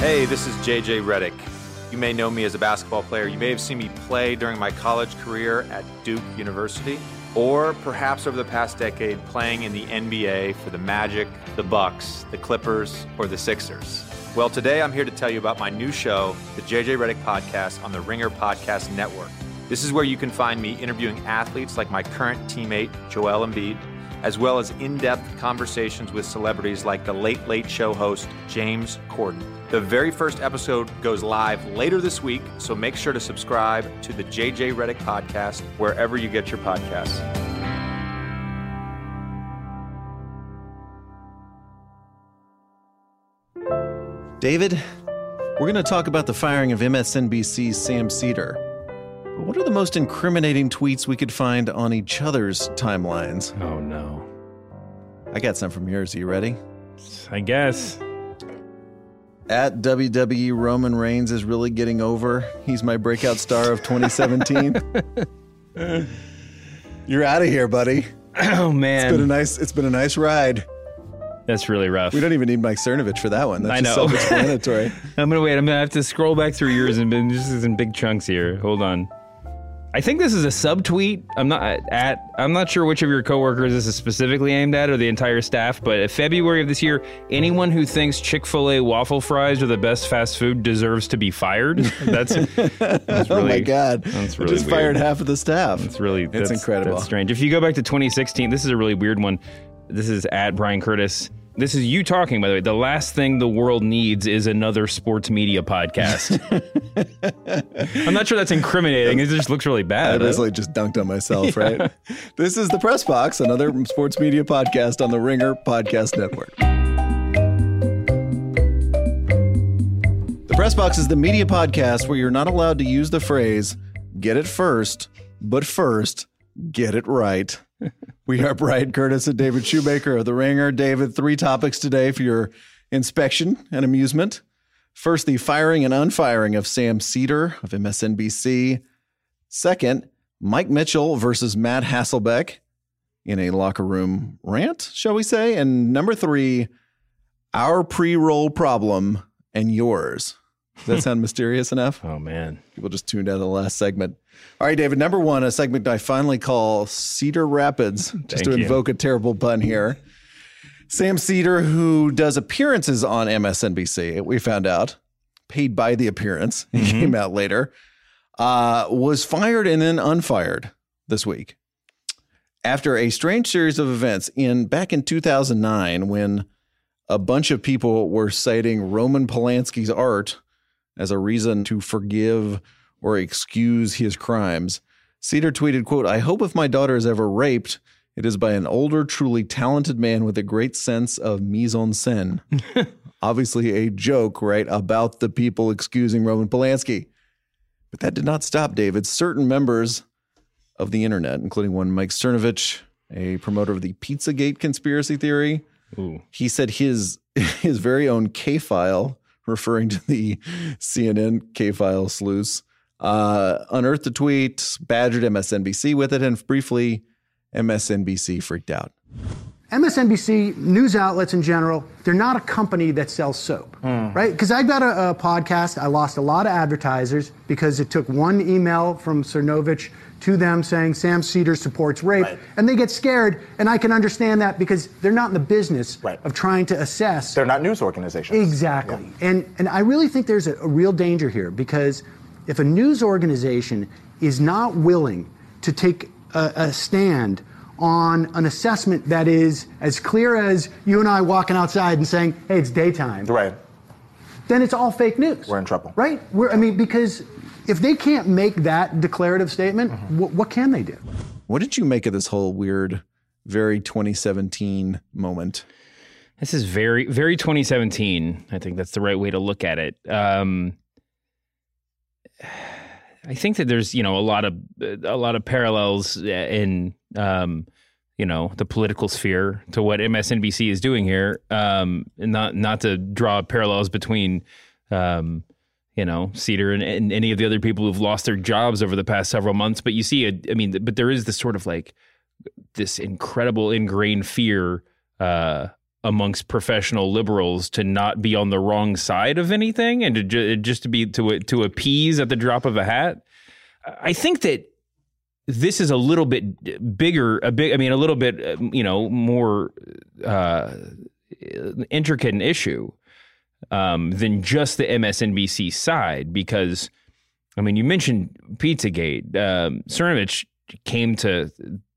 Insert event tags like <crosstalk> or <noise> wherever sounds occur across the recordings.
Hey, this is JJ Redick. You may know me as a basketball player. You may have seen me play during my college career at Duke University, or perhaps over the past decade playing in the NBA for the Magic, the Bucks, the Clippers, or the Sixers. Well, today I'm here to tell you about my new show, the JJ Redick Podcast on the Ringer Podcast Network. This is where you can find me interviewing athletes like my current teammate, Joel Embiid, as well as in depth conversations with celebrities like the Late Late Show host, James Corden. The very first episode goes live later this week, so make sure to subscribe to the JJ Redick Podcast wherever you get your podcasts. David, we're going to talk about the firing of MSNBC's Sam Seder. But what are the most incriminating tweets we could find on each other's timelines? Oh no. I got some from yours. Are you ready? I guess. At WWE, Roman Reigns is really getting over. He's my breakout star of 2017. <laughs> You're out of here, buddy. Oh man. It's been a nice. It's been a nice ride. That's really rough. We don't even need Mike Cernovich for that one. That's I know. <laughs> self-explanatory. I'm gonna wait. I'm gonna have to scroll back through yours and just in big chunks here. Hold on. I think this is a subtweet. I'm not at. I'm not sure which of your coworkers this is specifically aimed at or the entire staff. But in February of this year, anyone who thinks Chick Fil A waffle fries are the best fast food deserves to be fired. <laughs> That's, that's oh my god! That's really just weird. fired half of the staff. It's really It's that's, incredible. That's strange. If you go back to 2016, this is a really weird one. This is at Bryan Curtis. This is you talking, by the way. The last thing the world needs is another sports media podcast. <laughs> I'm not sure that's incriminating. It just looks really bad. I basically just dunked on myself, <laughs> right? This is the Press Box, another sports media podcast on the Ringer Podcast Network. The Press Box is the media podcast where you're not allowed to use the phrase "get it first, but first, get it right." We are Bryan Curtis and David Shoemaker of the Ringer. David, three topics today for your inspection and amusement. First, the firing and unfiring of Sam Seder of MSNBC. Second, Mike Mitchell versus Matt Hasselbeck in a locker room rant, shall we say? And number three, our pre roll problem and yours. Does that <laughs> sound mysterious enough? Oh man. People just tuned out of the last segment. All right, David, number one, a segment I finally call Cedar Rapids, <laughs> just to you. invoke a terrible pun here. Sam Seder, who does appearances on MSNBC, we found out, paid by the appearance, <laughs> he Mm-hmm. came out later, uh, was fired and then unfired this week after a strange series of events in back in 2009 when a bunch of people were citing Roman Polanski's art as a reason to forgive or excuse his crimes. Seder tweeted, quote, I hope if my daughter is ever raped, it is by an older, truly talented man with a great sense of mise en scène. <laughs> Obviously a joke, right, about the people excusing Roman Polanski. But that did not stop David. Certain members of the internet, including one Mike Cernovich, a promoter of the Pizzagate conspiracy theory, Ooh. he said his his very own K file, referring to the CNN K file sleuths, uh, unearthed the tweet, badgered MSNBC with it, and briefly, MSNBC freaked out. MSNBC, news outlets in general, they're not a company that sells soap, right? Because I've got a, a podcast. I lost a lot of advertisers because it took one email from Cernovich to them saying Sam Seder supports rape, Right. and they get scared. And I can understand that because they're not in the business Right. of trying to assess They're not news organizations. Exactly. And and I really think there's a, a real danger here because if a news organization is not willing to take a, a stand on an assessment that is as clear as you and I walking outside and saying, "Hey, it's daytime," Right. then it's all fake news. We're in trouble. right? We're, I mean, because if they can't make that declarative statement, Mm-hmm. wh- what can they do? What did you make of this whole weird, very 2017 moment? This is very, very 2017. I think that's the right way to look at it. Um, I think that there's, you know, a lot of a lot of parallels in, um, you know, the political sphere to what MSNBC is doing here. Um, not not to draw parallels between, um, you know, Seder and, and any of the other people who've lost their jobs over the past several months. But you see, a, I mean, but there is this sort of like this incredible ingrained fear uh, amongst professional liberals to not be on the wrong side of anything and to ju- just to be to to appease at the drop of a hat. I think that this is a little bit bigger, a big. I mean, a little bit, uh, you know, more uh, intricate an issue um, than just the MSNBC side because. I mean, you mentioned Pizzagate. Um, Cernovich came to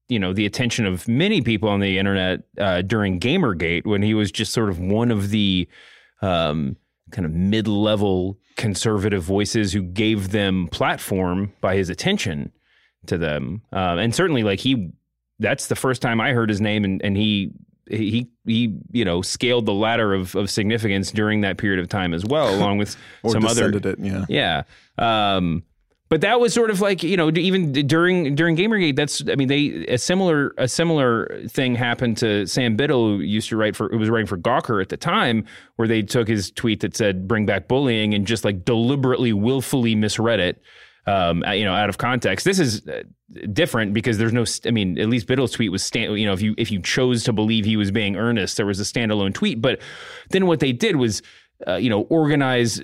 you know the attention of many people on the internet uh, during Gamergate when he was just sort of one of the um, kind of mid-level conservative voices who gave them platform by his attention to them, um, and certainly like he that's the first time I heard his name, and and he he he you know scaled the ladder of of significance during that period of time as well, along with <laughs> some other it, yeah. yeah. Um, but that was sort of like you know even during during Gamergate. That's I mean they a similar a similar thing happened to Sam Biddle who used to write for who was writing for Gawker at the time, where they took his tweet that said "Bring back bullying" and just like deliberately, willfully misread it. Um, you know, out of context. This is uh, different because there's no. I mean, at least Biddle's tweet was stand. You know, if you if you chose to believe he was being earnest, there was a standalone tweet. But then what they did was, uh, you know, organize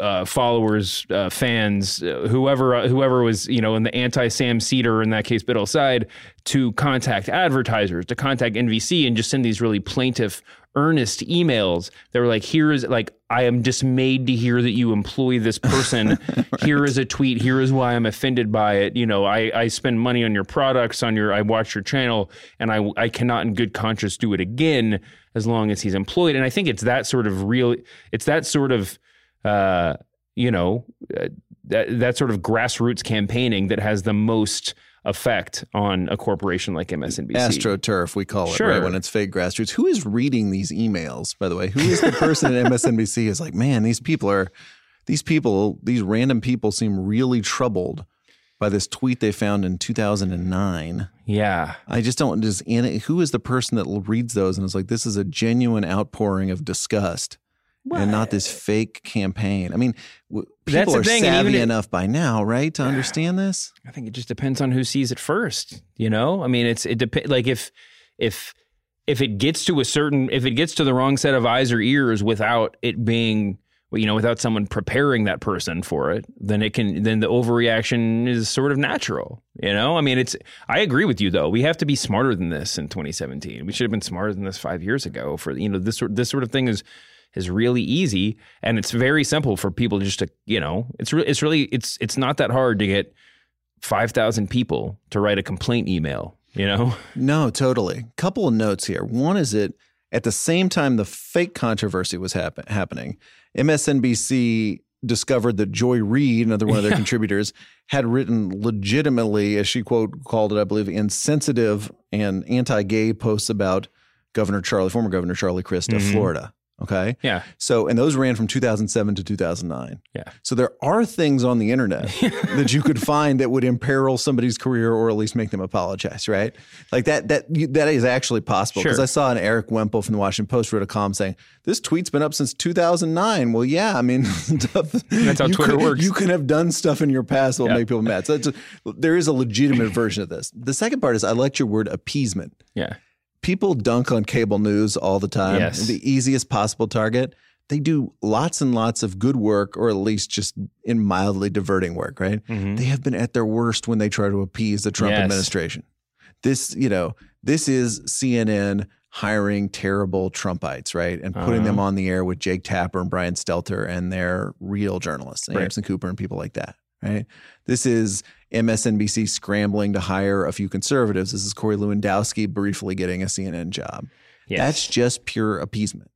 uh, followers, uh, fans, uh, whoever uh, whoever was you know in the anti Sam Seder in that case Biddle side to contact advertisers, to contact NBC, and just send these really plaintive, earnest emails. They were like, "Here is like I am dismayed to hear that you employ this person. <laughs> right. Here is a tweet. Here is why I'm offended by it. You know, I I spend money on your products, on your I watch your channel, and I I cannot in good conscience do it again as long as he's employed. And I think it's that sort of real. It's that sort of uh, you know, uh, that, that sort of grassroots campaigning that has the most effect on a corporation like MSNBC. AstroTurf, we call it, sure. right? When it's fake grassroots. Who is reading these emails, by the way? Who is the person at MSNBC is like, man, these people are, these people, these random people seem really troubled by this tweet they found in 2009. Yeah. I just don't, just, who is the person that reads those and is like, this is a genuine outpouring of disgust? What? and not this fake campaign. I mean, w- people are thing. savvy enough by now, right, to understand this. I think it just depends on who sees it first. You know, I mean, it's it depends. Like if if if it gets to a certain if it gets to the wrong set of eyes or ears without it being you know without someone preparing that person for it then it can then the overreaction is sort of natural you know i mean it's i agree with you though we have to be smarter than this in 2017 we should have been smarter than this five years ago for you know this sort this sort of thing is is really easy and it's very simple for people just to you know it's really it's really it's it's not that hard to get 5000 people to write a complaint email you know <laughs> no totally couple of notes here one is it at the same time the fake controversy was happen- happening msnbc discovered that joy reid another one of their <laughs> yeah. contributors had written legitimately as she quote called it i believe insensitive and anti-gay posts about governor charlie former governor charlie crist mm-hmm. of florida Okay. Yeah. So, and those ran from 2007 to 2009. Yeah. So there are things on the internet <laughs> that you could find that would imperil somebody's career or at least make them apologize, right? Like that, that, that is actually possible. Because sure. I saw an Erik Wemple from the Washington Post wrote a column saying, this tweet's been up since 2009. Well, yeah. I mean, <laughs> that's how Twitter could, works. You can have done stuff in your past that will yeah. make people mad. So a, there is a legitimate version of this. The second part is I like your word appeasement. Yeah people dunk on cable news all the time. Yes. The easiest possible target. They do lots and lots of good work, or at least just in mildly diverting work, right? Mm-hmm. They have been at their worst when they try to appease the Trump yes. administration. This, you know, this is CNN hiring terrible Trumpites, right? And putting uh-huh. them on the air with Jake Tapper and Brian Stelter and their real journalists, right. Anderson Cooper and people like that, right? This is MSNBC scrambling to hire a few conservatives. This is Corey Lewandowski briefly getting a CNN job. Yes. That's just pure appeasement.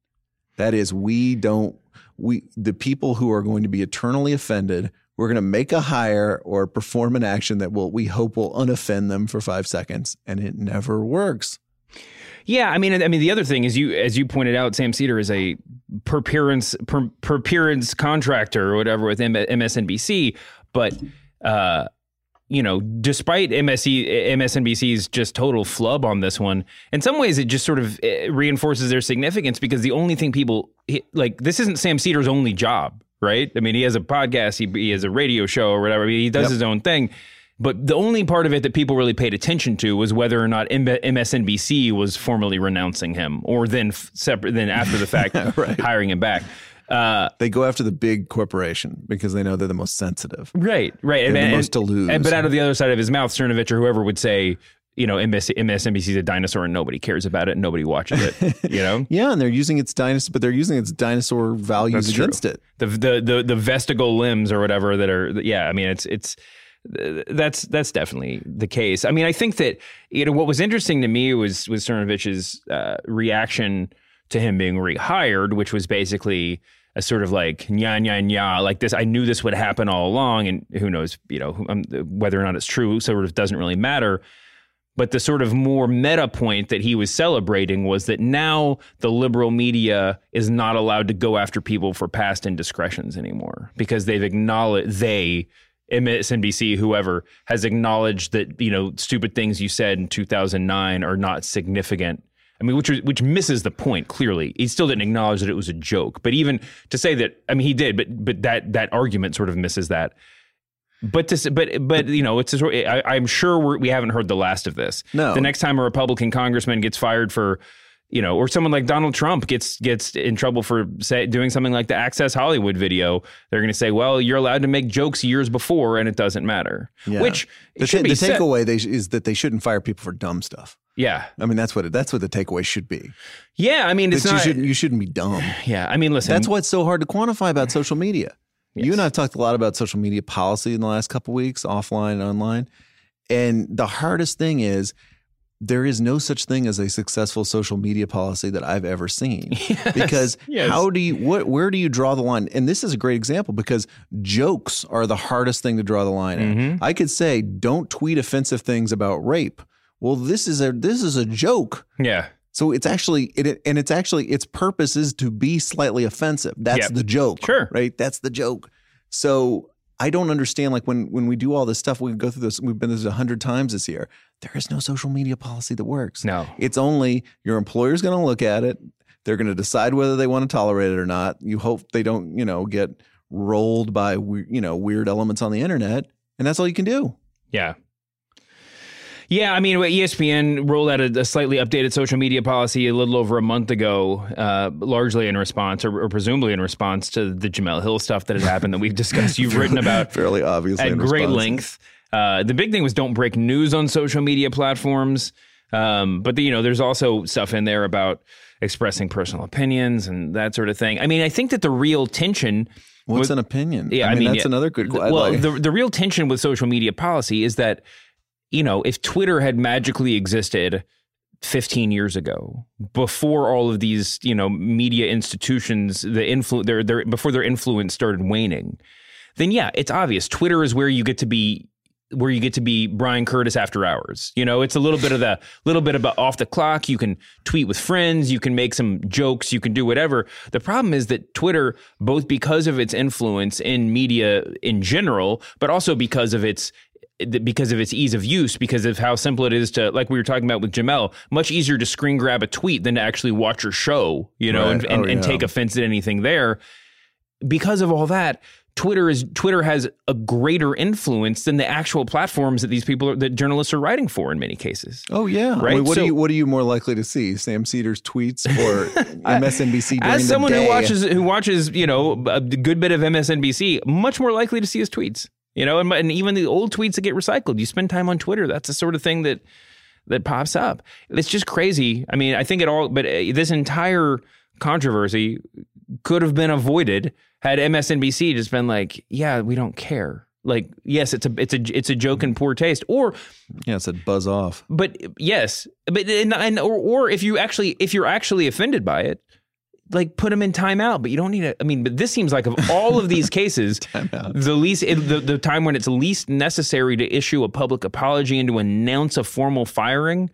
That is, we don't, we, the people who are going to be eternally offended, we're going to make a hire or perform an action that will, we hope will unoffend them for five seconds. And it never works. Yeah, I mean, I mean, the other thing is you, as you pointed out, Sam Seder is a per appearance per, per appearance contractor or whatever with MSNBC, but uh, you know, despite MSC, MSNBC's just total flub on this one, in some ways it just sort of eh, reinforces their significance because the only thing people like this isn't Sam Seder's only job, right? I mean, he has a podcast, he, he has a radio show or whatever. He does yep. his own thing. But the only part of it that people really paid attention to was whether or not MSNBC was formally renouncing him, or then separate, then after the fact <laughs> Right. hiring him back. Uh, They go after the big corporation because they know they're the most sensitive. right, right, And the most to lose. and- but out of the other side of his mouth, Cernovich or whoever would say, you know, MS, MSNBC is a dinosaur and nobody cares about it and nobody watches it. You know, <laughs> Yeah, and they're using its dinosaur, but they're using its dinosaur values That's true. against it. the the the the vestigal limbs or whatever that are yeah i mean it's it's that's that's definitely the case i mean i think that you know what was interesting to me was was Cernovich's uh, reaction to him being rehired which was basically a sort of like nya nya nya like this i knew this would happen all along and who knows you know um, whether or not it's true sort of doesn't really matter but the sort of more meta point that he was celebrating was that now the liberal media is not allowed to go after people for past indiscretions anymore because they've acknowledged they MSNBC whoever has acknowledged that you know stupid things you said in 2009 are not significant. I mean, which which misses the point clearly. He still didn't acknowledge that it was a joke, but even to say that, I mean, he did, but but that that argument sort of misses that. But to, but but you know, it's a, sort- I, I'm sure we're, we haven't heard the last of this. No. the next time a Republican congressman gets fired for, you know, or someone like Donald Trump gets gets in trouble for say, doing something like the Access Hollywood video, they're going to say, "Well, you're allowed to make jokes years before, and it doesn't matter." Yeah. Which The, be the takeaway they, is that they shouldn't fire people for dumb stuff. Yeah, I mean, that's what it, that's what the takeaway should be. yeah. I mean, it's That you shouldn't you shouldn't be dumb. <sighs> yeah, I mean, listen. That's what's so hard to quantify about social media. You and I have talked a lot about social media policy in the last couple weeks, offline and online. And the hardest thing is there is no such thing as a successful social media policy that I've ever seen. <laughs> because yes. how do you what where do you draw the line? And this is a great example because jokes are the hardest thing to draw the line Mm-hmm. at. I could say don't tweet offensive things about rape. Well, this is a this is a joke. yeah, So it's actually it, and it's actually its purpose is to be slightly offensive. That's Yeah. the joke. Sure. Right? That's the joke. So I don't understand like when when we do all this stuff, we go through this, we've been through this a hundred times this year. There is no social media policy that works. No. It's only your employer's gonna look at it, they're gonna decide whether they want to tolerate it or not. You hope they don't, you know, get rolled by you know, weird elements on the internet, and that's all you can do. Yeah. Yeah, I mean, ESPN rolled out a, a slightly updated social media policy a little over a month ago, uh, largely in response, or, or presumably in response to the Jemele Hill stuff that had happened that we've discussed. You've <laughs> written about Fairly obviously at in great response. length. Uh, the big thing was don't break news on social media platforms. Um, but the, you know, there's also stuff in there about expressing personal opinions and that sort of thing. I mean, I think that the real tension. What's with- an opinion? Yeah, I I mean, mean, that's yeah. another good. Well, like- the the real tension with social media policy is that you know if Twitter had magically existed 15 years ago, before all of these you know media institutions, the influ their their before their influence started waning, then yeah, it's obvious. Twitter is where you get to be where you get to be Bryan Curtis after hours. You know, it's a little bit of the little bit about off the clock. You can tweet with friends, you can make some jokes, you can do whatever. The problem is that Twitter, both because of its influence in media in general, but also because of its because of its ease of use, because of how simple it is to, like we were talking about with Jemele, much easier to screen grab a tweet than to actually watch your show, you know, Right. and, and, Oh, and take offense at anything there because of all that, Twitter is Twitter has a greater influence than the actual platforms that these people are, that journalists are writing for in many cases. Oh yeah, I Right? mean, what So- are you what are you more likely to see? Sam Seders tweets or <laughs> MSNBC As someone who watches who watches, you know, a good bit of MSNBC, much more likely to see his tweets. You know, and, and even the old tweets that get recycled. You spend time on Twitter. That's the sort of thing that that pops up. It's just crazy. I mean, I think it all, but uh, this entire controversy could have been avoided had MSNBC just been like, "Yeah, we don't care." Like, yes, it's a it's a it's a joke in poor taste, or yeah, it said buzz off. but yes, but and, and or, or if you actually if you're actually offended by it, like put them in timeout. But you don't need to. I mean, but this seems like of all of these <laughs> cases, the least it, the the time when it's least necessary to issue a public apology and to announce a formal firing.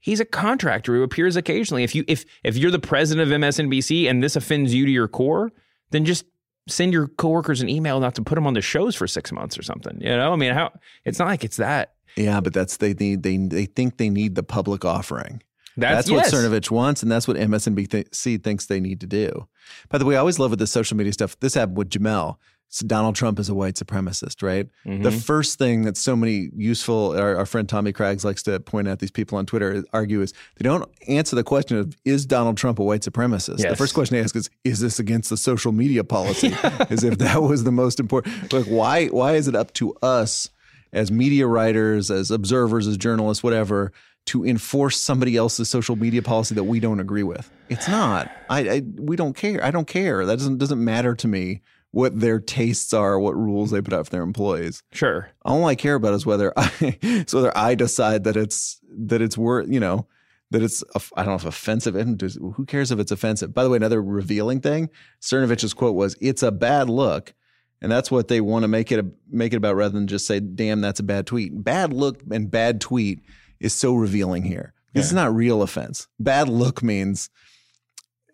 He's a contractor who appears occasionally. If you if if you're the president of MSNBC and this offends you to your core, then just send your coworkers an email not to put them on the shows for six months or something. You know, I mean, how it's not like it's that. Yeah, but that's they need they they think they need the public offering. That's, That's, what yes. Cernovich wants, and that's what MSNBC thinks they need to do. By the way, I always love with the social media stuff. This happened with Jemele. So Donald Trump is a white supremacist, right? The mm-hmm. first thing that so many useful, our, our friend Tommy Craggs likes to point out these people on Twitter uh, argue is they don't answer the question of is Donald Trump a white supremacist? The first question they ask is is this against the social media policy? <laughs> As if that was the most important. Like why why is it up to us as media writers, as observers, as journalists, whatever, to enforce somebody else's social media policy that we don't agree with? It's not. I, I we don't care. I don't care. That doesn't doesn't matter to me what their tastes are, what rules they put out for their employees. Sure. All I care about is whether I, <laughs> is whether I decide that it's that it's worth you know that it's I don't know if offensive. and Who cares if it's offensive? By the way, another revealing thing. Cernovich's quote was, "It's a bad look." And that's what they want to make it make it about rather than just say, "Damn, that's a bad tweet." Bad look and bad tweet is so revealing here. This is not real offense. Bad look means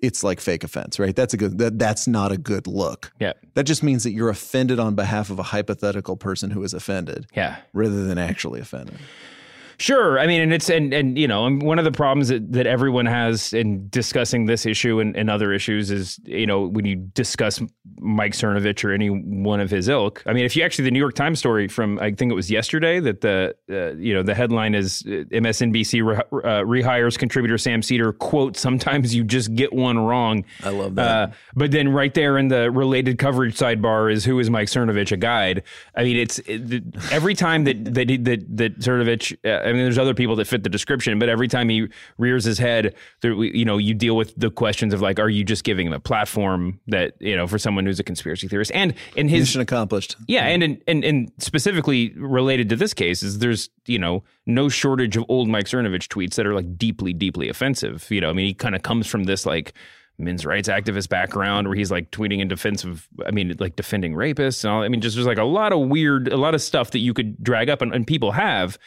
it's like fake offense, right? That's a good that that's not a good look. Yeah. That just means that you're offended on behalf of a hypothetical person who is offended Yeah. rather than actually offended. Sure. I mean, and it's and and you know, and one of the problems that, that everyone has in discussing this issue and, and other issues is, you know, when you discuss Mike Cernovich or any one of his ilk. I mean, if you actually the New York Times story from I think it was yesterday that the uh, you know the headline is uh, MSNBC re- uh, rehires contributor Sam Seder quote Sometimes you just get one wrong. I love that. Uh, but then right there in the related coverage sidebar is who is Mike Cernovich a guide? I mean, it's it, every time that that that that Cernovich. I mean, there's other people that fit the description, but every time he rears his head, there, you know, you deal with the questions of like, are you just giving him a platform that you know for someone who's a conspiracy theorist? And in his Mission accomplished. yeah, and, and and and specifically related to this case is there's you know no shortage of old Mike Cernovich tweets that are like deeply deeply offensive. You know, I mean, he kind of comes from this like men's rights activist background where he's like tweeting in defense of, I mean, like defending rapists and all. I mean, just there's like a lot of weird, a lot of stuff that you could drag up and, and people have.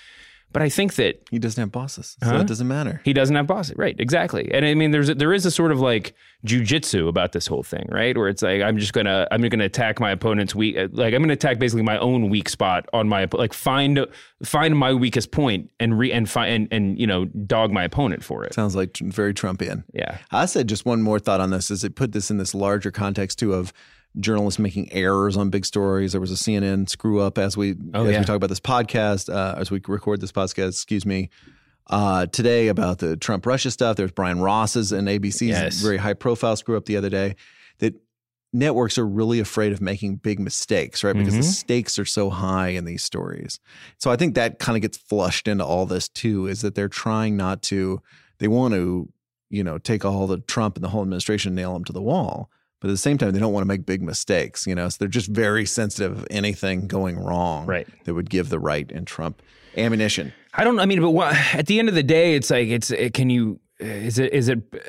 But I think that He doesn't have bosses, so it doesn't matter. he doesn't have bosses, right? Exactly. And I mean, there's a, there is a sort of like jujitsu about this whole thing, right? Where it's like I'm just gonna I'm gonna attack my opponent's weak, like I'm gonna attack basically my own weak spot on my like find find my weakest point and re and find and, and you know dog my opponent for it. Sounds like very Trumpian. Yeah. I said just one more thought on this is it put this in this larger context too of journalists making errors on big stories. There was a CNN screw up as we Oh, as yeah. we talk about this podcast, uh, as we record this podcast, excuse me, uh, today about the Trump Russia stuff. There's Brian Ross's and ABC's Yes. very high profile screw up the other day that networks are really afraid of making big mistakes, right? Because the stakes are so high in these stories. So I think that kind of gets flushed into all this too, is that they're trying not to, they want to, you know, take all the Trump and the whole administration nail them to the wall. But at the same time, they don't want to make big mistakes, you know, so they're just very sensitive of anything going wrong Right. that would give the right and Trump ammunition. I don't. I mean, but what, at the end of the day, it's like it's. It, can you? Eh, is it? Is it? Eh,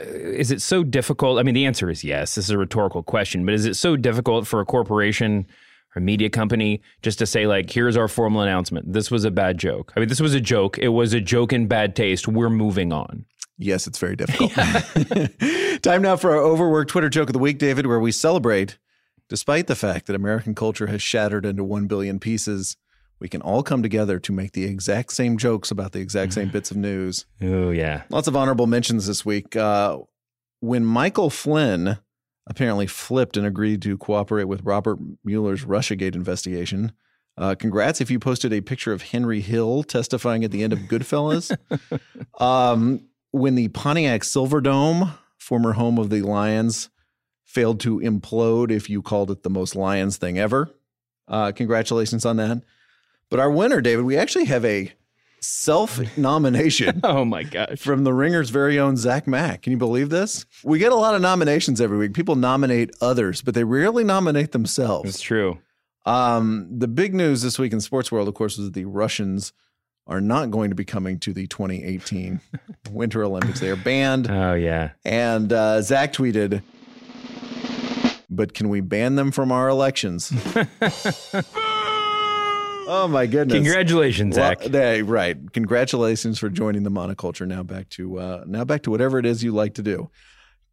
is it so difficult? I mean, the answer is yes. This is a rhetorical question, but is it so difficult for a corporation or a media company just to say like, "Here's our formal announcement. This was a bad joke. I mean, this was a joke. It was a joke in bad taste. We're moving on." Yes, it's very difficult. <laughs> <laughs> Time now for our overworked Twitter joke of the week, David, where we celebrate, despite the fact that American culture has shattered into 1 billion pieces, we can all come together to make the exact same jokes about the exact same <laughs> bits of news. Oh yeah. Lots of honorable mentions this week. Uh, when Michael Flynn apparently flipped and agreed to cooperate with Robert Mueller's Russiagate investigation, uh, congrats if you posted a picture of Henry Hill testifying at the end of Goodfellas. um, when the Pontiac Silverdome, former home of the Lions, failed to implode, if you called it the most Lions thing ever. Uh, congratulations on that. But our winner, David, we actually have a self nomination <laughs> Oh my gosh. from the Ringer's very own Zach Mack. Can you believe this? We get a lot of nominations every week. People nominate others, but they rarely nominate themselves. It's true. Um, the big news this week in sports world, of course, was that the Russians are not going to be coming to the 2018 <laughs> Winter Olympics. They are banned. <laughs> Oh yeah. And uh, Zach tweeted, "But can we ban them from our elections?" <laughs> oh my goodness! Congratulations, Well, Zach. they- right. Congratulations for joining the monoculture. Now back to uh, now back to whatever it is you like to do.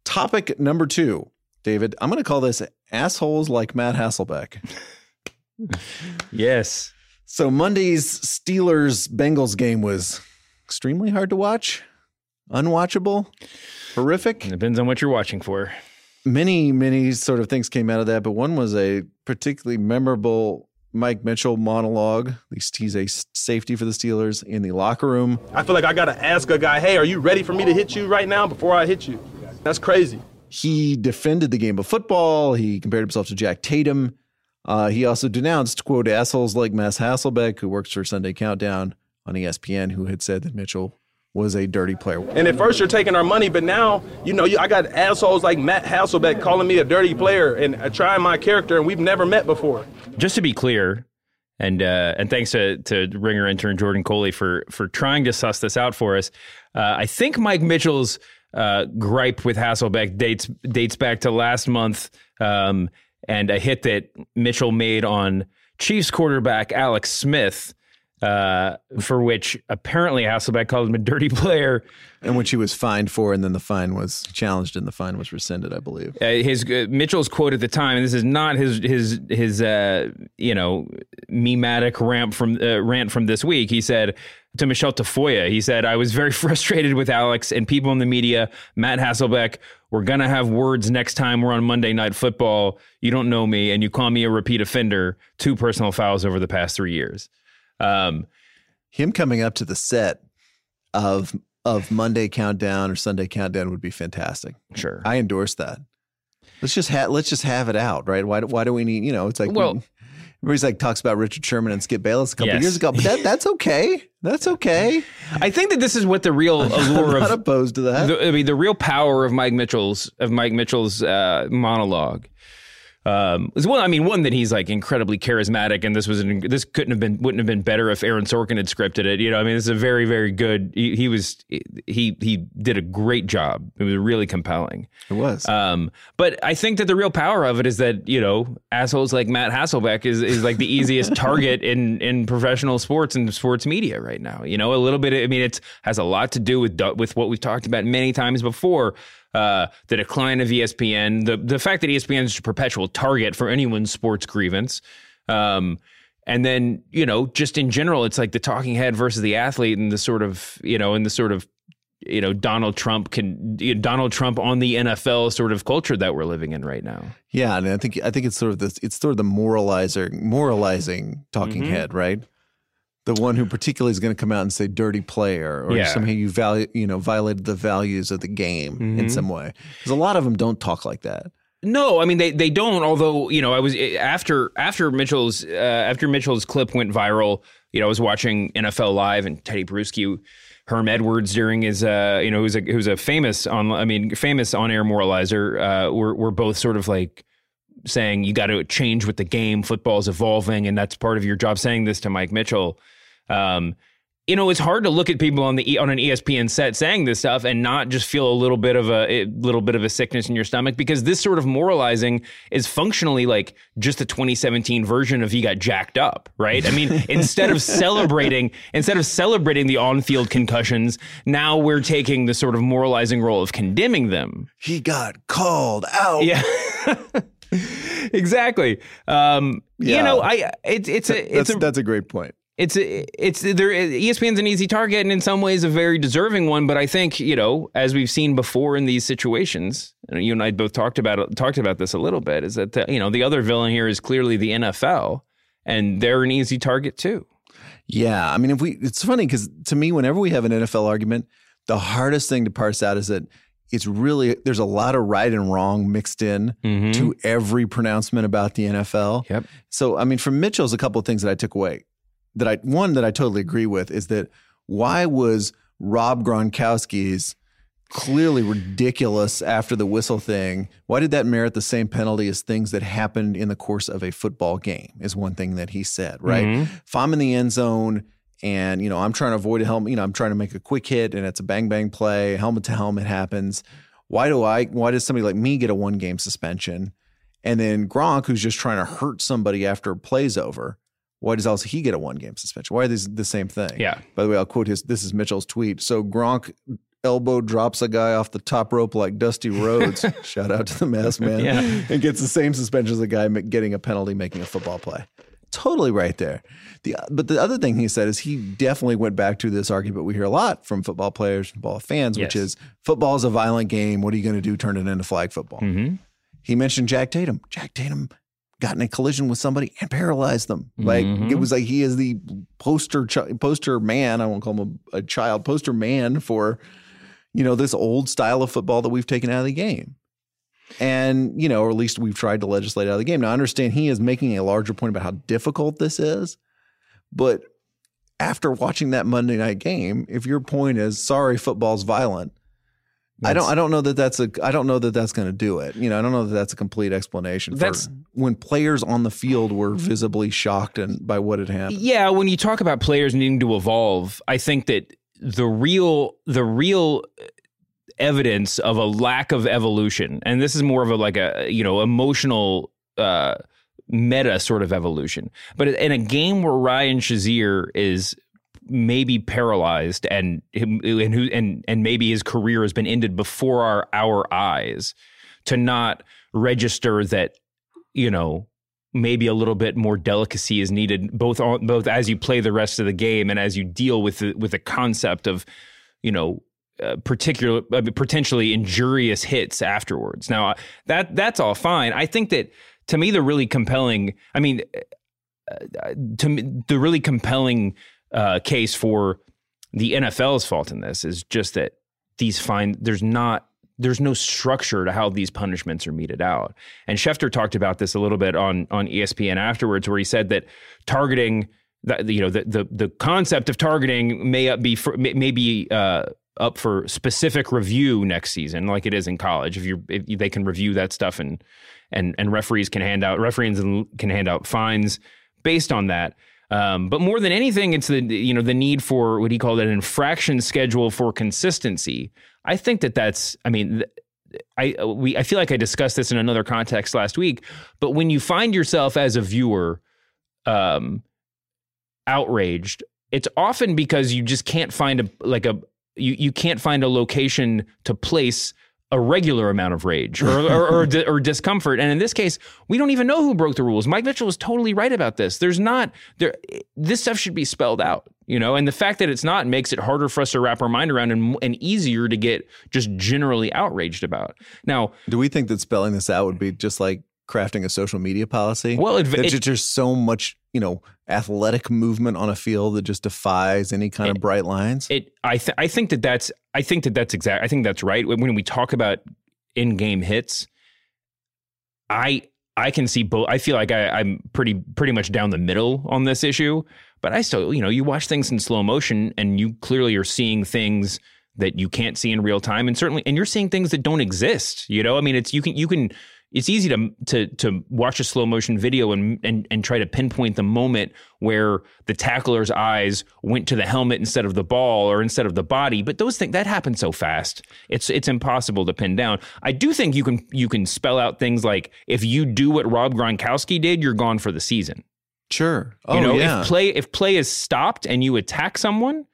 Topic number two, David. I'm going to call this assholes like Matt Hasselbeck. <laughs> yes. So Monday's Steelers Bengals game was extremely hard to watch, unwatchable, horrific. Depends on what you're watching for. many, many sort of things came out of that, but one was a particularly memorable Mike Mitchell monologue. At least he's a safety for the Steelers in the locker room. I feel like I gotta ask a guy, hey, are you ready for me to hit you right now before I hit you? That's crazy. He defended the game of football. He compared himself to Jack Tatum. Uh, he also denounced, quote, assholes like Matt Hasselbeck, who works for Sunday Countdown on ESPN, who had said that Mitchell was a dirty player. And at first you're taking our money, but now, you know, I got assholes like Matt Hasselbeck calling me a dirty player and uh, trying my character, and we've never met before. Just to be clear, and uh, and thanks to, to Ringer intern Jordan Coley for for trying to suss this out for us. Uh, I think Mike Mitchell's uh, gripe with Hasselbeck dates dates back to last month um, and a hit that Mitchell made on Chiefs quarterback Alex Smith uh, for which apparently Hasselbeck called him a dirty <laughs> player. And which he was fined for, and then the fine was challenged, and the fine was rescinded, I believe. Uh, his uh, Mitchell's quote at the time, and this is not his his his uh, you know mematic rant from uh, rant from this week. He said to Michelle Tafoya, he said, "I was very <laughs> frustrated with Alex and people in the media. Matt Hasselbeck, we're gonna have words next time we're on Monday Night Football. You don't know me, and you call me a repeat offender. Two personal fouls over the past three years." Um, Him coming up to the set of of Monday Countdown or Sunday Countdown would be fantastic. Sure, I endorse that. Let's just have let's just have it out, right? Why why do we need you know? It's like well. Everybody's like talks about Richard Sherman and Skip Bayless a couple yes. years ago, but that, that's okay. That's okay. I think that this is what the real <laughs> allure I'm not of opposed to that. The, I mean, the real power of Mike Mitchell's of Mike Mitchell's uh, monologue um, one. I mean, one that he's like incredibly charismatic, and this was an, this couldn't have been wouldn't have been better if Aaron Sorkin had scripted it. You know, I mean, it's a very very good. He, he, was he he did a great job. It was really compelling. It was. Um, but I think that the real power of it is that you know assholes like Matt Hasselbeck is is like the <laughs> easiest target in in professional sports and sports media right now. You know, a little bit. I mean, it has a lot to do with with what we've talked about many times before uh, the decline of ESPN, the the fact that ESPN is a perpetual target for anyone's sports grievance. Um, and then you know, just in general, it's like the talking head versus the athlete, and the sort of you know, and the sort of you know Donald Trump can you know, Donald Trump on the NFL sort of culture that we're living in right now. Yeah, I and I think I think it's sort of this it's sort of the moralizer moralizing talking mm-hmm. head, right? The one who particularly is going to come out and say dirty player or yeah. somehow you value you know violated the values of the game mm-hmm. in some way because a lot of them don't talk like that no, I mean they, they don't. Although you know, I was after after Mitchell's uh, after Mitchell's clip went viral. You know, I was watching NFL Live and Tedy Bruschi, Herm Edwards during his uh, you know who's a who's a famous on I mean famous on air moralizer. Uh, we're we're both sort of like saying you got to change with the game. Football's evolving, and that's part of your job. Saying this to Mike Mitchell. Um, you know, it's hard to look at people on the on an ESPN set saying this stuff and not just feel a little bit of a, a, little bit of a sickness in your stomach because this sort of moralizing is functionally like just a 2017 version of he got jacked up, right? I mean, <laughs> instead of celebrating instead of celebrating the on-field concussions, now we're taking the sort of moralizing role of condemning them. He got called out. Yeah. <laughs> <laughs> exactly. Um, yeah. You know, I it's it's a it's that's, a, that's a great point it's it's there. ESPN's an easy target, and in some ways, a very deserving one. But I think you know, as we've seen before in these situations, and you and I both talked about talked about this a little bit, is that the, you know the other villain here is clearly the NFL, and they're an easy target too. Yeah, I mean, if we, it's funny because to me, whenever we have an NFL argument, the hardest thing to parse out is that it's really there's a lot of right and wrong mixed in mm-hmm. to every pronouncement about the NFL. Yep. So I mean, from Mitchell's a couple of things that I took away that I one that I totally agree with is that why was Rob Gronkowski's clearly ridiculous after the whistle thing. Why did that merit the same penalty as things that happened in the course of a football game? Is one thing that he said, right? Mm-hmm. If I'm in the end zone and you know I'm trying to avoid a helmet, you know I'm trying to make a quick hit and it's a bang bang play, helmet to helmet happens. Why do I? Why does somebody like me get a one game suspension? And then Gronk, who's just trying to hurt somebody after a play's over, why does also he get a one game suspension? Why are these the same thing? Yeah. By the way, I'll quote his. This is Mitchell's tweet. So Gronk elbow drops a guy off the top rope like Dusty Rhodes. <laughs> Shout out to the mask man. Yeah. And gets the same suspension as a guy getting a penalty making a football play. Totally right there. The but the other thing he said is he definitely went back to this argument we hear a lot from football players, and football fans, yes. which is football is a violent game. What are you going to do? Turn it into flag football. Mm-hmm. he mentioned Jack Tatum. Jack Tatum got in a collision with somebody and paralyzed them. Like Mhm. it was like he is the poster chi- poster man. I won't call him a, a child poster man for you know this old style of football that we've taken out of the game. And you know, or at least we've tried to legislate out of the game. Now, I understand he is making a larger point about how difficult this is, but after watching that Monday night game, if your point is sorry, football's violent, I don't. I don't know that that's a. I don't know that that's going to do it. You know, I don't know that that's a complete explanation. For That's- when players on the field were mm-hmm. visibly shocked and by what had happened. Yeah, when you talk about players needing to evolve, I think that the real the real evidence of a lack of evolution, and this is more of a like a you know emotional uh, meta sort of evolution. But in a game where Ryan Shazier is maybe paralyzed and and who and and maybe his career has been ended before our our eyes, to not register that you know maybe a little bit more delicacy is needed both on both as you play the rest of the game and as you deal with the, with the concept of you know uh, particular uh, potentially injurious hits afterwards now uh, that that's all fine i think that to me the really compelling i mean uh, to me the really compelling uh, case for the NFL's fault in this is just that these fine there's not there's no structure to how these punishments are meted out. And Schefter talked about this a little bit on on ESPN afterwards, where he said that targeting that you know the the the concept of targeting may be may be uh, up for specific review next season, like it is in college. If you if they can review that stuff and and and referees can hand out referees can hand out fines based on that. Um, but more than anything, it's the you know the need for what he called an infraction schedule for consistency. I think that that's. I mean, I we I feel like I discussed this in another context last week. But when you find yourself as a viewer, um, outraged, it's often because you just can't find a like a you you can't find a location to place a regular amount of rage or or, or, di- or discomfort. And in this case, we don't even know who broke the rules. Mike Mitchell was totally right about this. There's not there. This stuff should be spelled out, you know. And the fact that it's not makes it harder for us to wrap our mind around and, and easier to get just generally outraged about. Now, Do we think that spelling this out would be just like crafting a social media policy? Well, it- That it- ju- there's so much, you know, athletic movement on a field that just defies any kind of bright lines. it I th- I think that that's I think that that's exact I think that's right when we talk about in-game hits I I can see both I feel like I, I'm pretty pretty much down the middle on this issue but I still you know you watch things in slow motion and you clearly are seeing things that you can't see in real time and certainly and you're seeing things that don't exist you know I mean it's you can you can it's easy to to to watch a slow motion video and and and try to pinpoint the moment where the tackler's eyes went to the helmet instead of the ball or instead of the body but those things that happen so fast it's it's impossible to pin down i do think you can you can spell out things like if you do what rob gronkowski did you're gone for the season sure. Oh, you know yeah. if play if play is stopped and you attack someone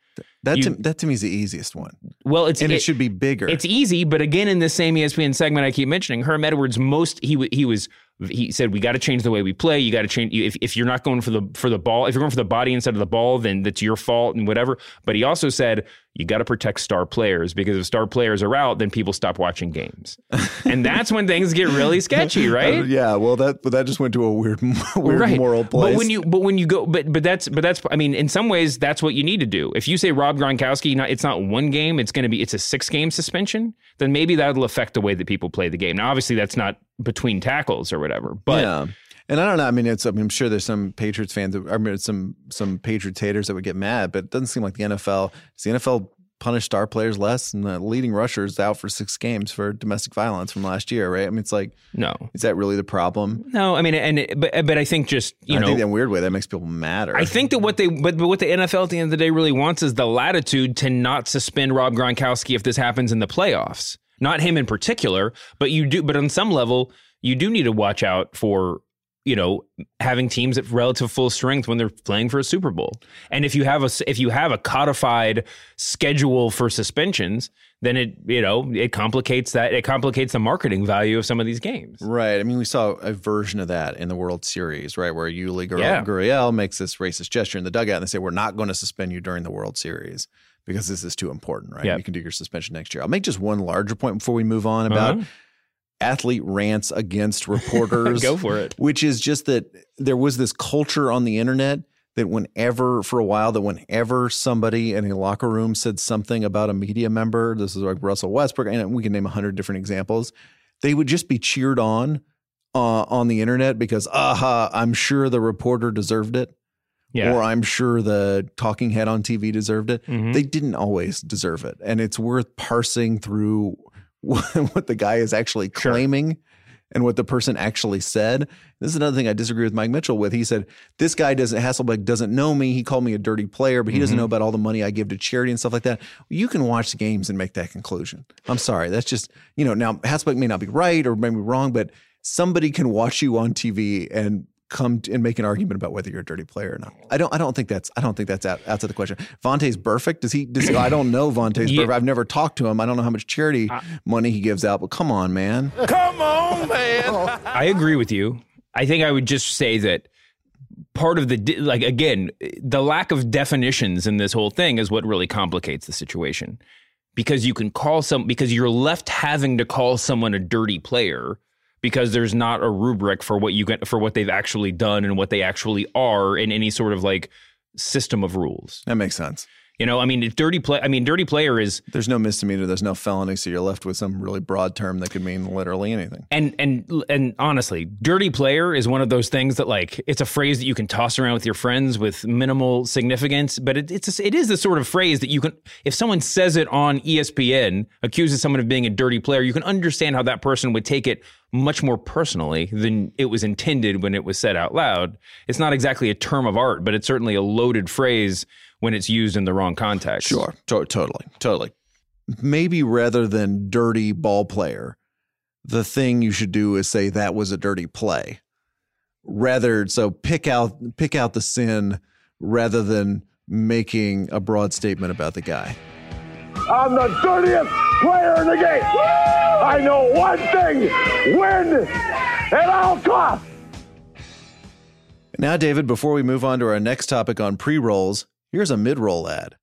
that, you- to, that to me is the easiest one. well it's And it, it- should be bigger. It's easy, but again, in this same ESPN segment I keep mentioning, Herm Edwards most he he was he said we got to change the way we play. You got to change if if you're not going for the for the ball, if you're going for the body instead of the ball, then that's your fault and whatever. But he also said you got to protect star players because if star players are out, then people stop watching games, <laughs> and that's when things get really sketchy, right? Uh, yeah, well, that but that just went to a weird, <laughs> weird moral place. But when you but when you go but but that's but that's I mean in some ways that's what you need to do. If you say Rob Gronkowski, not it's not one game, it's going to be it's a six game suspension. Then maybe that'll affect the way that people play the game. Now, obviously, that's not between tackles or whatever. But yeah. And I don't know. I mean, it's. I I'm sure there's some Patriots fans. That, I mean, some some Patriots haters that would get mad, but it doesn't seem like the NFL. Does the NFL punish star players less? And the leading rusher is out for six games for domestic violence from last year, right? I mean, it's like, no, is that really the problem? no. I mean, and but but I think just you I know. think in a weird way that makes people madder. I think that what they but, but what the NFL at the end of the day really wants is the latitude to not suspend Rob Gronkowski if this happens in the playoffs. Not him in particular, but you do but on some level you do need to watch out for you know having teams at relative full strength when they're playing for a Super Bowl. And if you have a if you have a codified schedule for suspensions, then it you know it complicates that it complicates the marketing value of some of these games. Right. I mean, we saw a version of that in the World Series, right? Where Yuli Gur- Yeah. Gurriel makes this racist gesture in the dugout and they say, We're not going to suspend you during the World Series because this is too important, right? Yep. You can do your suspension next year. I'll make just one larger point before we move on about Uh-huh. Athlete rants against <laughs> reporters. Go for it. Which is just that there was this culture on the internet that whenever, for a while, that whenever somebody in a locker room said something about a media member, this is like Russell Westbrook, and we can name a hundred different examples, they would just be cheered on uh, on the internet because, aha, I'm sure the reporter deserved it. Yeah. Or I'm sure the talking head on TV deserved it. Mhm. They didn't always deserve it. And it's worth parsing through <laughs> what, the guy is actually Sure. claiming and what the person actually said. This is another thing I disagree with Mike Mitchell with. He said, This guy doesn't, Hasselbeck doesn't know me. He called me a dirty player, but he doesn't mm-hmm. know about all the money I give to charity and stuff like that. You can watch the games and make that conclusion. I'm sorry. That's just, you know, now Hasselbeck may not be right or may be wrong, but somebody can watch you on TV and come t- and make an argument about whether you're a dirty player or not. I don't. I don't think that's. I don't think that's out, out of the question. Vontae's perfect. Does he? Does, I don't know Vontae's Yeah. perfect. I've never talked to him. I don't know how much charity money he gives out. But come on, man. Come on, man. I agree with you. I think I would just say that part of the like again the lack of definitions in this whole thing is what really complicates the situation because you can call some because you're left having to call someone a dirty player because there's not a rubric for what you get for what they've actually done and what they actually are in any sort of like system of rules. That makes sense. You know, I mean, dirty play. I mean, dirty player is There's no misdemeanor. There's no felony. So you're left with some really broad term that could mean literally anything. And and and honestly, dirty player is one of those things that like it's a phrase that you can toss around with your friends with minimal significance, but it, it's a, it is the sort of phrase that you can if someone says it on ESPN, accuses someone of being a dirty player, you can understand how that person would take it much more personally than it was intended when it was said out loud. It's not exactly a term of art, but it's certainly a loaded phrase when it's used in the wrong context. Sure. To- totally. Totally. Maybe rather than dirty ball player, the thing you should do is say that was a dirty play. Rather, so pick out pick out the sin rather than making a broad statement about the guy. I'm the dirtiest player in the game. I know one thing win at all costs. Now, David, before we move on to our next topic on pre rolls, here's a mid roll ad.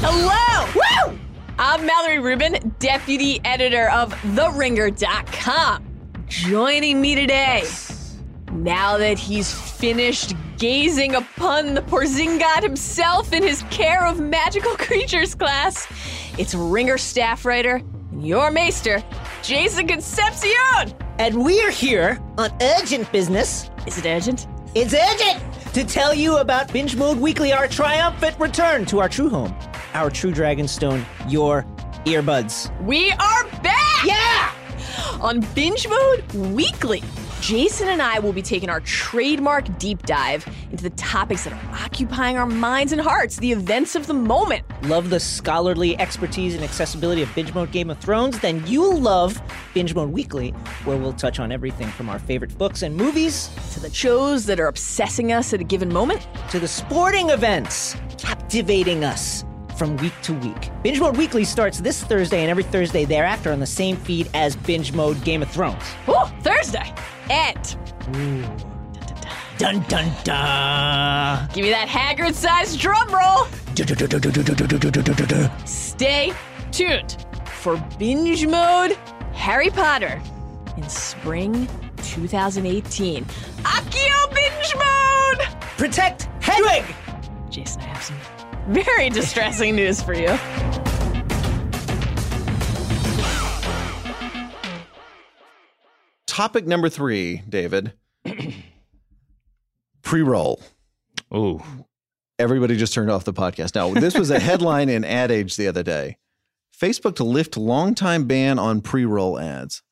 Hello! Woo! I'm Mallory Rubin, deputy editor of TheRinger.com. Joining me today, now that he's finished gazing upon the Porzingod himself in his Care of Magical <laughs> Creatures class, it's Ringer staff writer and your maester, Jason Concepcion. And we're here on urgent business. Is it urgent? It's urgent to tell you about Binge Mode Weekly, our triumphant return to our true home, our true Dragonstone, your earbuds. We are back! Yeah! On Binge Mode Weekly, Jason and I will be taking our trademark deep dive into the topics that are occupying our minds and hearts, the events of the moment. Love the scholarly expertise and accessibility of Binge Mode Game of Thrones? Then you'll love Binge Mode Weekly, where we'll touch on everything from our favorite books and movies To the shows that are obsessing us at a given moment. to the sporting events captivating us from week to week. Binge Mode Weekly starts this Thursday and every Thursday thereafter on the same feed as Binge Mode Game of Thrones. Ooh, Thursday. And Dun dun dun! give me that Hagrid sized drum roll. Stay tuned for Binge Mode Harry Potter in spring 2018. Accio Binge Mode! Protect Hedwig! Jason, I have some very distressing news for you. Topic number three, David. <clears throat> Pre roll. Ooh. Everybody just turned off the podcast. Now, this was a <laughs> headline in Ad Age the other day. Facebook to lift longtime ban on pre roll ads.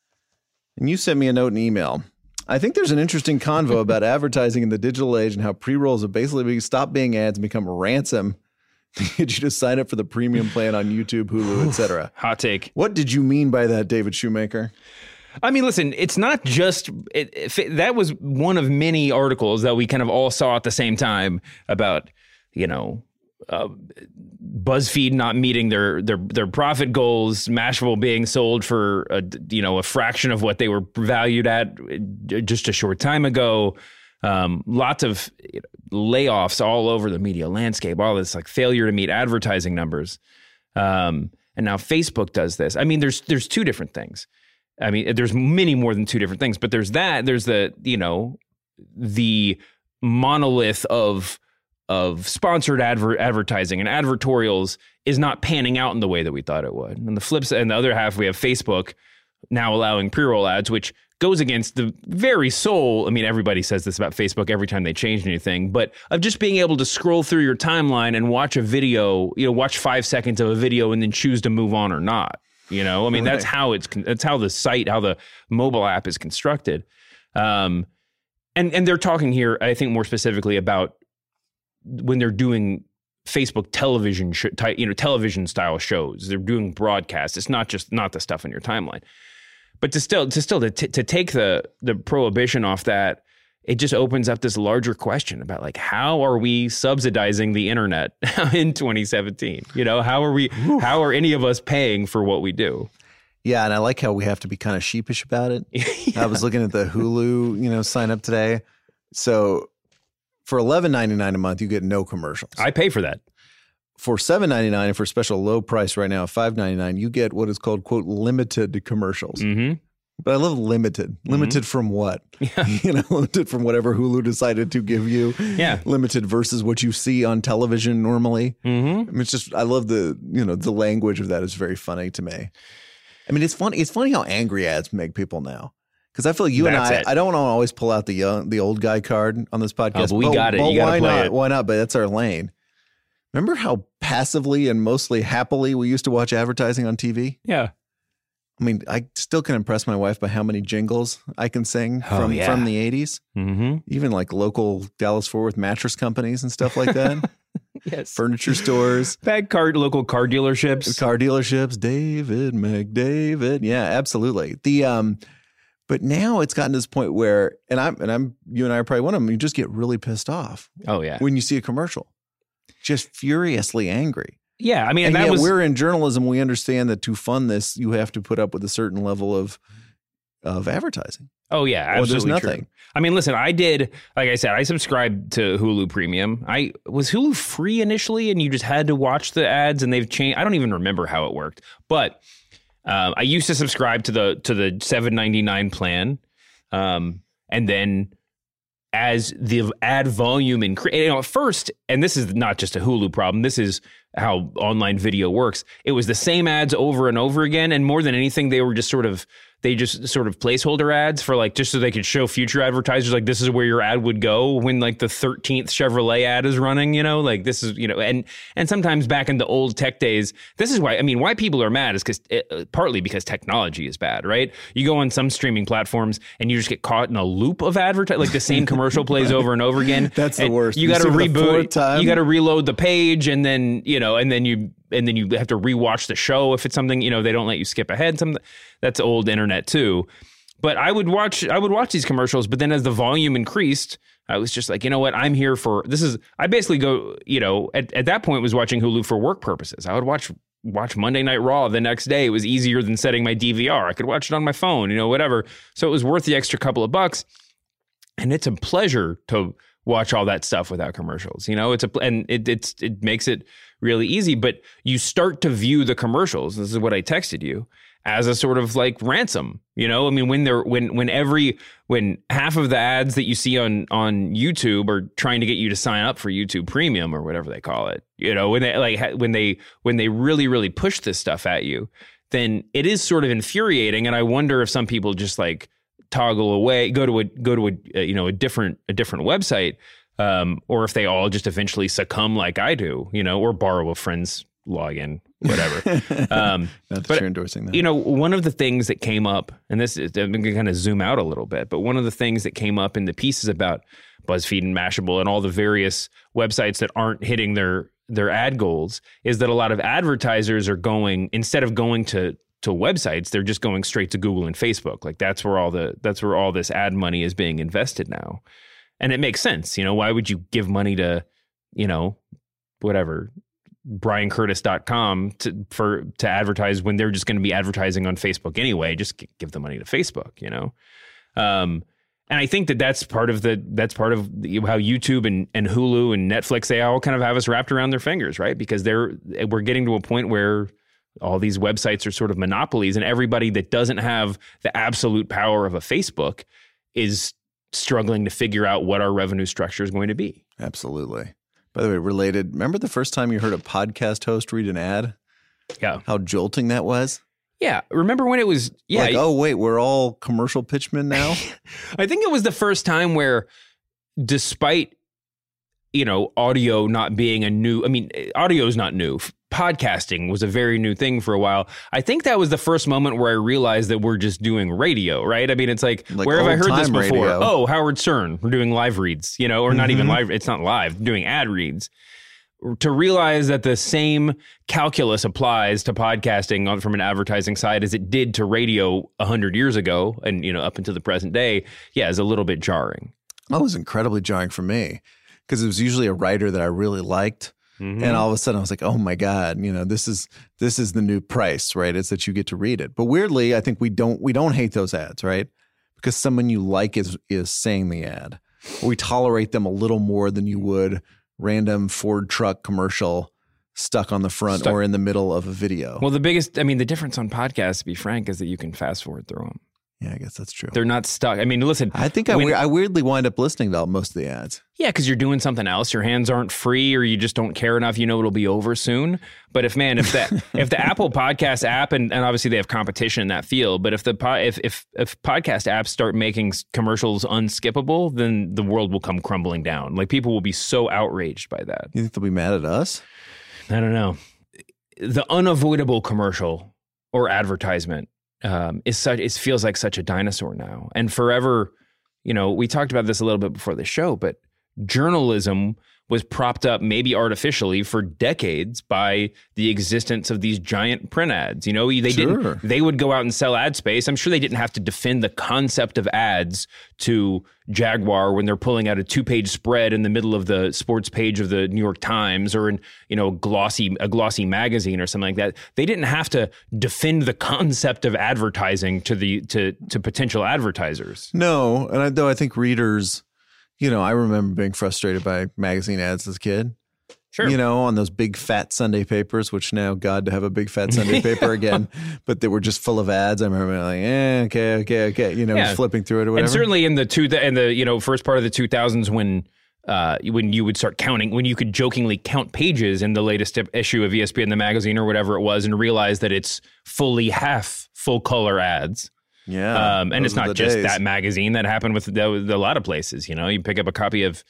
And you sent me a note and email. I think there's an interesting convo about <laughs> advertising in the digital age and how pre rolls have basically stopped being ads and become ransom <laughs> get you just sign up for the premium plan on YouTube, Hulu, etc. Hot take. What did you mean by that, David Shoemaker? I mean, listen, it's not just it, it- that was one of many articles that we kind of all saw at the same time about, you know, uh, BuzzFeed not meeting their their their profit goals, Mashable being sold for a, you know a fraction of what they were valued at uh, just a short time ago. Um, lots of layoffs all over the media landscape. All this like failure to meet advertising numbers. Um, and now Facebook does this. I mean, there's there's two different things. I mean, there's many more than two different things, but there's that. There's the you know the monolith of of sponsored adver- advertising and advertorials is not panning out in the way that we thought it would. And the flips and the other half, we have Facebook now allowing pre-roll ads, which goes against the very soul. I mean, everybody says this about Facebook every time they change anything, but of just being able to scroll through your timeline and watch a video, you know, watch five seconds of a video and then choose to move on or not. You know, I mean, that's how it's that's how the site, how the mobile app is constructed. Um, and and they're talking here, I think, more specifically about when they're doing Facebook television, sh- you know, television style shows. They're doing broadcasts. It's not just not the stuff in your timeline, but to still to still to, t- to take the the prohibition off that, it just opens up this larger question about like how are we subsidizing the internet <laughs> in 2017? You know, how are we? How are any of us paying for what we do? Yeah, and I like how we have to be kind of sheepish about it. <laughs> I was looking at the Hulu, you know, sign up today. So for eleven ninety nine a month, you get no commercials. I pay for that. For seven ninety nine, and for a special low price right now, five ninety nine, you get what is called quote limited commercials. Mm-hmm. But I love limited. Limited from what? <laughs> Yeah. <laughs> you know, limited from whatever Hulu decided to give you. Yeah. Limited versus what you see on television normally. Mm-hmm. I mean, it's just I love the you know the language of that is very funny to me. I mean, it's funny. It's funny how angry ads make people now. Because I feel like you That's and I, it. I don't want to always pull out the young, the old guy card on this podcast. Oh, but we got it. You why not? it. Why not? But that's our lane. Remember how passively and mostly happily we used to watch advertising on TV? Yeah. I mean, I still can impress my wife by how many jingles I can sing Oh, from yeah. from the eighties. Mm-hmm. Even like local Dallas Fort Worth mattress companies and stuff like that. <laughs> Yes. Furniture stores. <laughs> Bad car local car dealerships. car dealerships david mcdavid yeah absolutely the um but now it's gotten to this point where and i'm and i'm you and i are probably one of them you just get really pissed off Oh yeah. when you see a commercial just furiously angry Yeah. I mean, and, and, was we're in journalism we understand that to fund this you have to put up with a certain level of of advertising Oh yeah, Or there's absolutely true. nothing. I mean, listen, I did like I said, I subscribed to Hulu Premium. I was Hulu free initially, and you just had to watch the ads, and they've changed. I don't even remember how it worked, but um, I used to subscribe to the to the seven ninety nine plan, um, and then as the ad volume increased, you know, at first, and this is not just a Hulu problem. This is how online video works. It was the same ads over and over again, and more than anything, they were just sort of they just sort of placeholder ads for like just so they could show future advertisers like this is where your ad would go when like the 13th Chevrolet ad is running, you know, like this is, you know, and and sometimes back in the old tech days, this is why I mean why people are mad is cuz eh, uh, partly because technology is bad, right? You go on some streaming platforms and you just get caught in a loop of advertising like the same commercial plays over and over again. <laughs> That's the worst. You got to see it the fourth reboot. You got to reload the page and then, you know, and then you and then you have to rewatch the show if it's something, you know, they don't let you skip ahead something that's old internet too. But I would watch I would watch these commercials, but then as the volume increased, I was just like, you know what, I'm here for this is I basically go, you know, at, at that point was watching Hulu for work purposes. I would watch watch Monday Night Raw the next day. It was easier than setting my DVR. I could watch it on my phone, you know, whatever. So it was worth the extra couple of bucks. And it's a pleasure to watch all that stuff without commercials. You know, it's a and it it's it makes it really easy, but you start to view the commercials. This is what I texted you as a sort of like ransom. You know, I mean when they're when when every when half of the ads that you see on on YouTube are trying to get you to sign up for YouTube Premium or whatever they call it. You know, when they like when they when they really really push this stuff at you, then it is sort of infuriating and I wonder if some people just like toggle away, go to a go to a uh, you know a different a different website, um, or if they all just eventually succumb like I do, you know, or borrow a friend's login, whatever. <laughs> um, not but, you're endorsing that you know, one of the things that came up, and this is, I'm going to kind of zoom out a little bit, but one of the things that came up in the pieces about BuzzFeed and Mashable and all the various websites that aren't hitting their their ad goals is that a lot of advertisers are going instead of going to to websites, they're just going straight to Google and Facebook. Like that's where all the that's where all this ad money is being invested now. And it makes sense. You know, why would you give money to, you know, whatever, bryancurtis.com to for to advertise when they're just going to be advertising on Facebook anyway? Just give the money to Facebook, you know. Um and I think that that's part of the that's part of how YouTube and, and Hulu and Netflix they all kind of have us wrapped around their fingers, right? Because they're we're getting to a point where all these websites are sort of monopolies, and everybody that doesn't have the absolute power of a Facebook is struggling to figure out what our revenue structure is going to be. Absolutely. By the way, related, remember the first time you heard a podcast host read an ad? Yeah. How jolting that was? Yeah. Remember when it was yeah, Like, oh, wait, we're all commercial pitchmen now? <laughs> I think it was the first time where, despite you know audio not being a new, I mean, audio is not new. Podcasting was a very new thing for a while. I think that was the first moment where I realized that we're just doing radio, right? I mean, it's like, Like where have I heard this before? radio. Oh, Howard Stern, we're doing live reads, you know, or not even Mhm. live. It's not live, doing ad reads. To realize that the same calculus applies to podcasting on, from an advertising side as it did to radio hundred years ago, and you know up until the present day, yeah, is a little bit jarring. That was incredibly jarring for me because it was usually a writer that I really liked. Mm-hmm. And all of a sudden I was like, oh my God, you know, this is this is the new price, right? It's that you get to read it. But weirdly, I think we don't we don't hate those ads, right? Because someone you like is is saying the ad. We tolerate them a little more than you would random Ford truck commercial stuck on the front Stuck- or in the middle of a video. Well, the biggest, I mean, the difference on podcasts, to be frank, is that you can fast forward through them. Yeah, I guess that's true. They're not stuck. I mean, listen, I think I, when- I weirdly wind up listening to most of the ads. yeah, because you're doing something else. Your hands aren't free, or you just don't care enough. You know it'll be over soon. But if man, if that <laughs> if the Apple Podcast app and, and obviously they have competition in that field, but if the if if if podcast apps start making commercials unskippable, then the world will come crumbling down. Like people will be so outraged by that. You think they'll be mad at us? I don't know. The unavoidable commercial or advertisement um, is such. It feels like such a dinosaur now, and forever. You know, we talked about this a little bit before the show, but journalism was propped up, maybe artificially, for decades by the existence of these giant print ads. You know, they Sure. didn't. They would go out and sell ad space. I'm sure they didn't have to defend the concept of ads to Jaguar when they're pulling out a two-page spread in the middle of the sports page of the New York Times or in you know glossy a glossy magazine or something like that. They didn't have to defend the concept of advertising to the to to potential advertisers. No, and I, though I think readers, you know, I remember being frustrated by magazine ads as a kid. Sure. You know, on those big fat Sunday papers, which now God to have a big fat Sunday <laughs> paper again, but they were just full of ads. I remember like, eh, okay, okay, okay. You know, Yeah. flipping through it or whatever. And certainly in the two in the you know first part of the 2000s when uh, when you would start counting when you could jokingly count pages in the latest issue of ESPN the magazine or whatever it was and realize that it's fully half full color ads. Yeah. Um, and it's not just days. that magazine that happened with, the, with a lot of places. You know, you pick up a copy of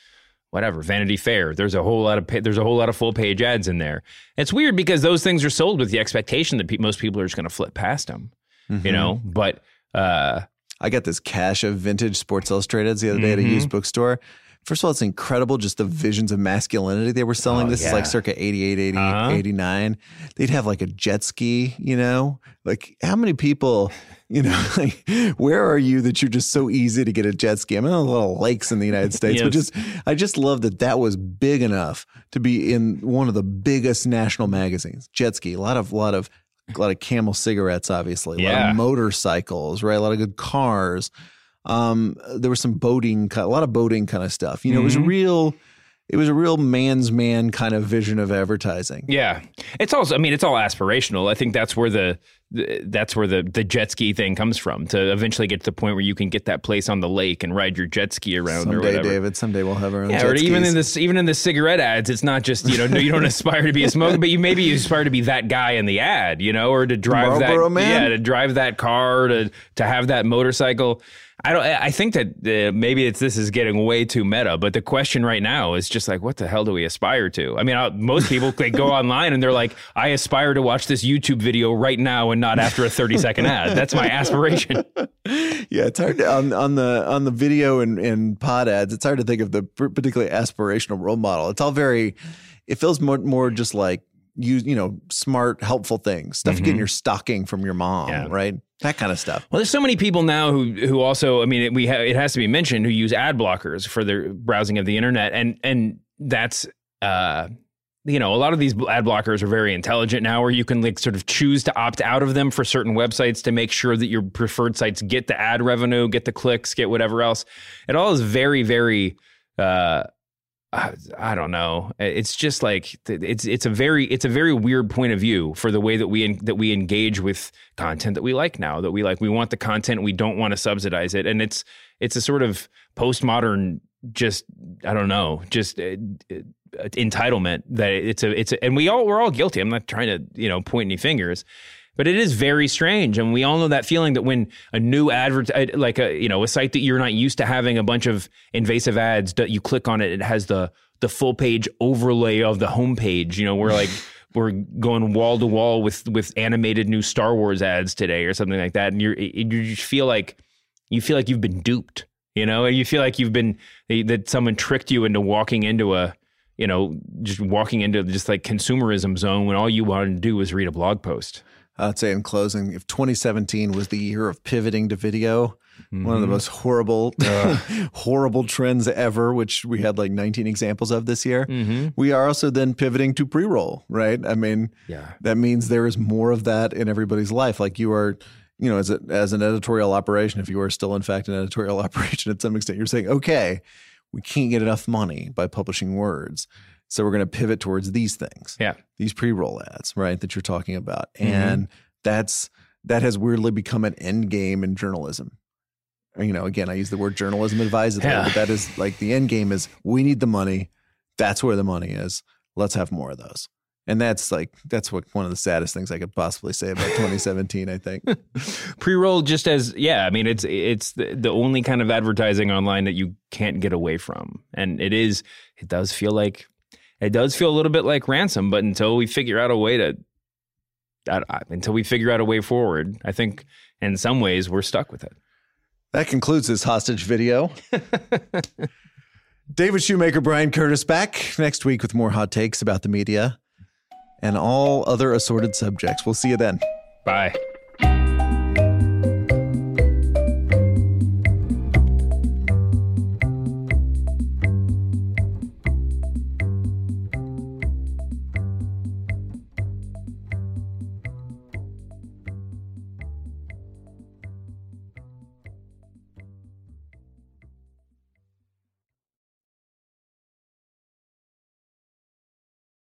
whatever Vanity Fair. There's a whole lot of pa- there's a whole lot of full page ads in there. It's weird because those things are sold with the expectation that pe- most people are just going to flip past them. Mm-hmm. You know, but uh, I got this cache of vintage Sports Illustrated the other day at a Mm-hmm. used bookstore. First of all, it's incredible just the visions of masculinity they were selling. Oh, this is like circa 88, 80, Uh-huh. 89. They'd have like a jet ski, you know? Like how many people, you know, <laughs> like where are you that you're just so easy to get a jet ski? I mean, a lot of lakes in the United <laughs> States, but just I just love that that was big enough to be in one of the biggest national magazines. Jet ski, a lot of lot of a lot of camel cigarettes, obviously, a lot Yeah. of motorcycles, right? A lot of good cars. Um, there was some boating, a lot of boating kind of stuff. You know, it was a Mm-hmm. real, it was a real man's man kind of vision of advertising. Yeah, it's also. I mean, it's all aspirational. I think that's where the, that's where the the jet ski thing comes from. To eventually get to the point where you can get that place on the lake and ride your jet ski around or Someday, whatever. David, someday we'll have our own Yeah, jet or even skis. in this, even in the cigarette ads, it's not just you know no, you don't <laughs> aspire to be a smoker, but you maybe you aspire to be that guy in the ad, you know, or to drive that Man? yeah to drive that car to to have that motorcycle. I don't. I think that uh, maybe it's this is getting way too meta, but the question right now is just like, what the hell do we aspire to? I mean, uh, most people they go <laughs> online and they're like, I aspire to watch this YouTube video right now and not after a thirty second ad. That's my aspiration. <laughs> yeah, it's hard to, on on the on the video and, and pod ads. It's hard to think of the particularly aspirational role model. It's all very. It feels more more just like you you know smart helpful things stuff you get in your stocking from your mom, Mm-hmm. Yeah. right? That kind of stuff. Well, there's so many people now who who also, I mean, it, we ha- it has to be mentioned who use ad blockers for their browsing of the internet, and and that's uh, you know, a lot of these ad blockers are very intelligent now, where you can like sort of choose to opt out of them for certain websites to make sure that your preferred sites get the ad revenue, get the clicks, get whatever else. It all is very, very. Uh, I, don't know. It's just like it's it's a very it's a very weird point of view for the way that we that we engage with content that we like now. That we like we want the content, we don't want to subsidize it, and it's it's a sort of postmodern just I don't know, just uh, uh, entitlement that it's a it's a, and we all we're all guilty. I'm not trying to you know point any fingers, but it is very strange, and we all know that feeling that when a new advert uh, like a you know a site that you're not used to having a bunch of invasive ads that you click on it, it has the the full page overlay of the homepage. You know, we're like. <laughs> we're going wall to wall with with animated new Star Wars ads today or something like that, and you just feel like you feel like you've been duped you know, and you feel like you've been that someone tricked you into walking into a, you know, just walking into just like consumerism zone when all you wanted to do was read a blog post. I'd say in closing, if 2017 was the year of pivoting to video, mm-hmm. one of the mm-hmm. most horrible, uh. <laughs> horrible trends ever, which we had like 19 examples of this year. Mm-hmm. We are also then pivoting to pre roll, right? I mean, yeah. that means there is more of that in everybody's life. Like you are you know, as a, as an editorial operation, if you are still in fact an editorial <laughs> operation at some extent, you're saying, okay, we can't get enough money by publishing words. So we're going to pivot towards these things. Yeah. These pre-roll ads, right, that you're talking about. Mm-hmm. And that's that has weirdly become an end game in journalism. You know, again, I use the word journalism advisedly, yeah. but that is like the end game is we need the money. That's where the money is. Let's have more of those. And that's like that's what one of the saddest things I could possibly say about <laughs> 2017. I think <laughs> pre-roll just as yeah. I mean, it's it's the, the only kind of advertising online that you can't get away from, and it is it does feel like it does feel a little bit like ransom. But until we figure out a way to that uh, until we figure out a way forward, I think in some ways we're stuck with it. That concludes this hostage video. <laughs> David Shoemaker, Bryan Curtis back next week with more hot takes about the media and all other assorted subjects. We'll see you then. Bye.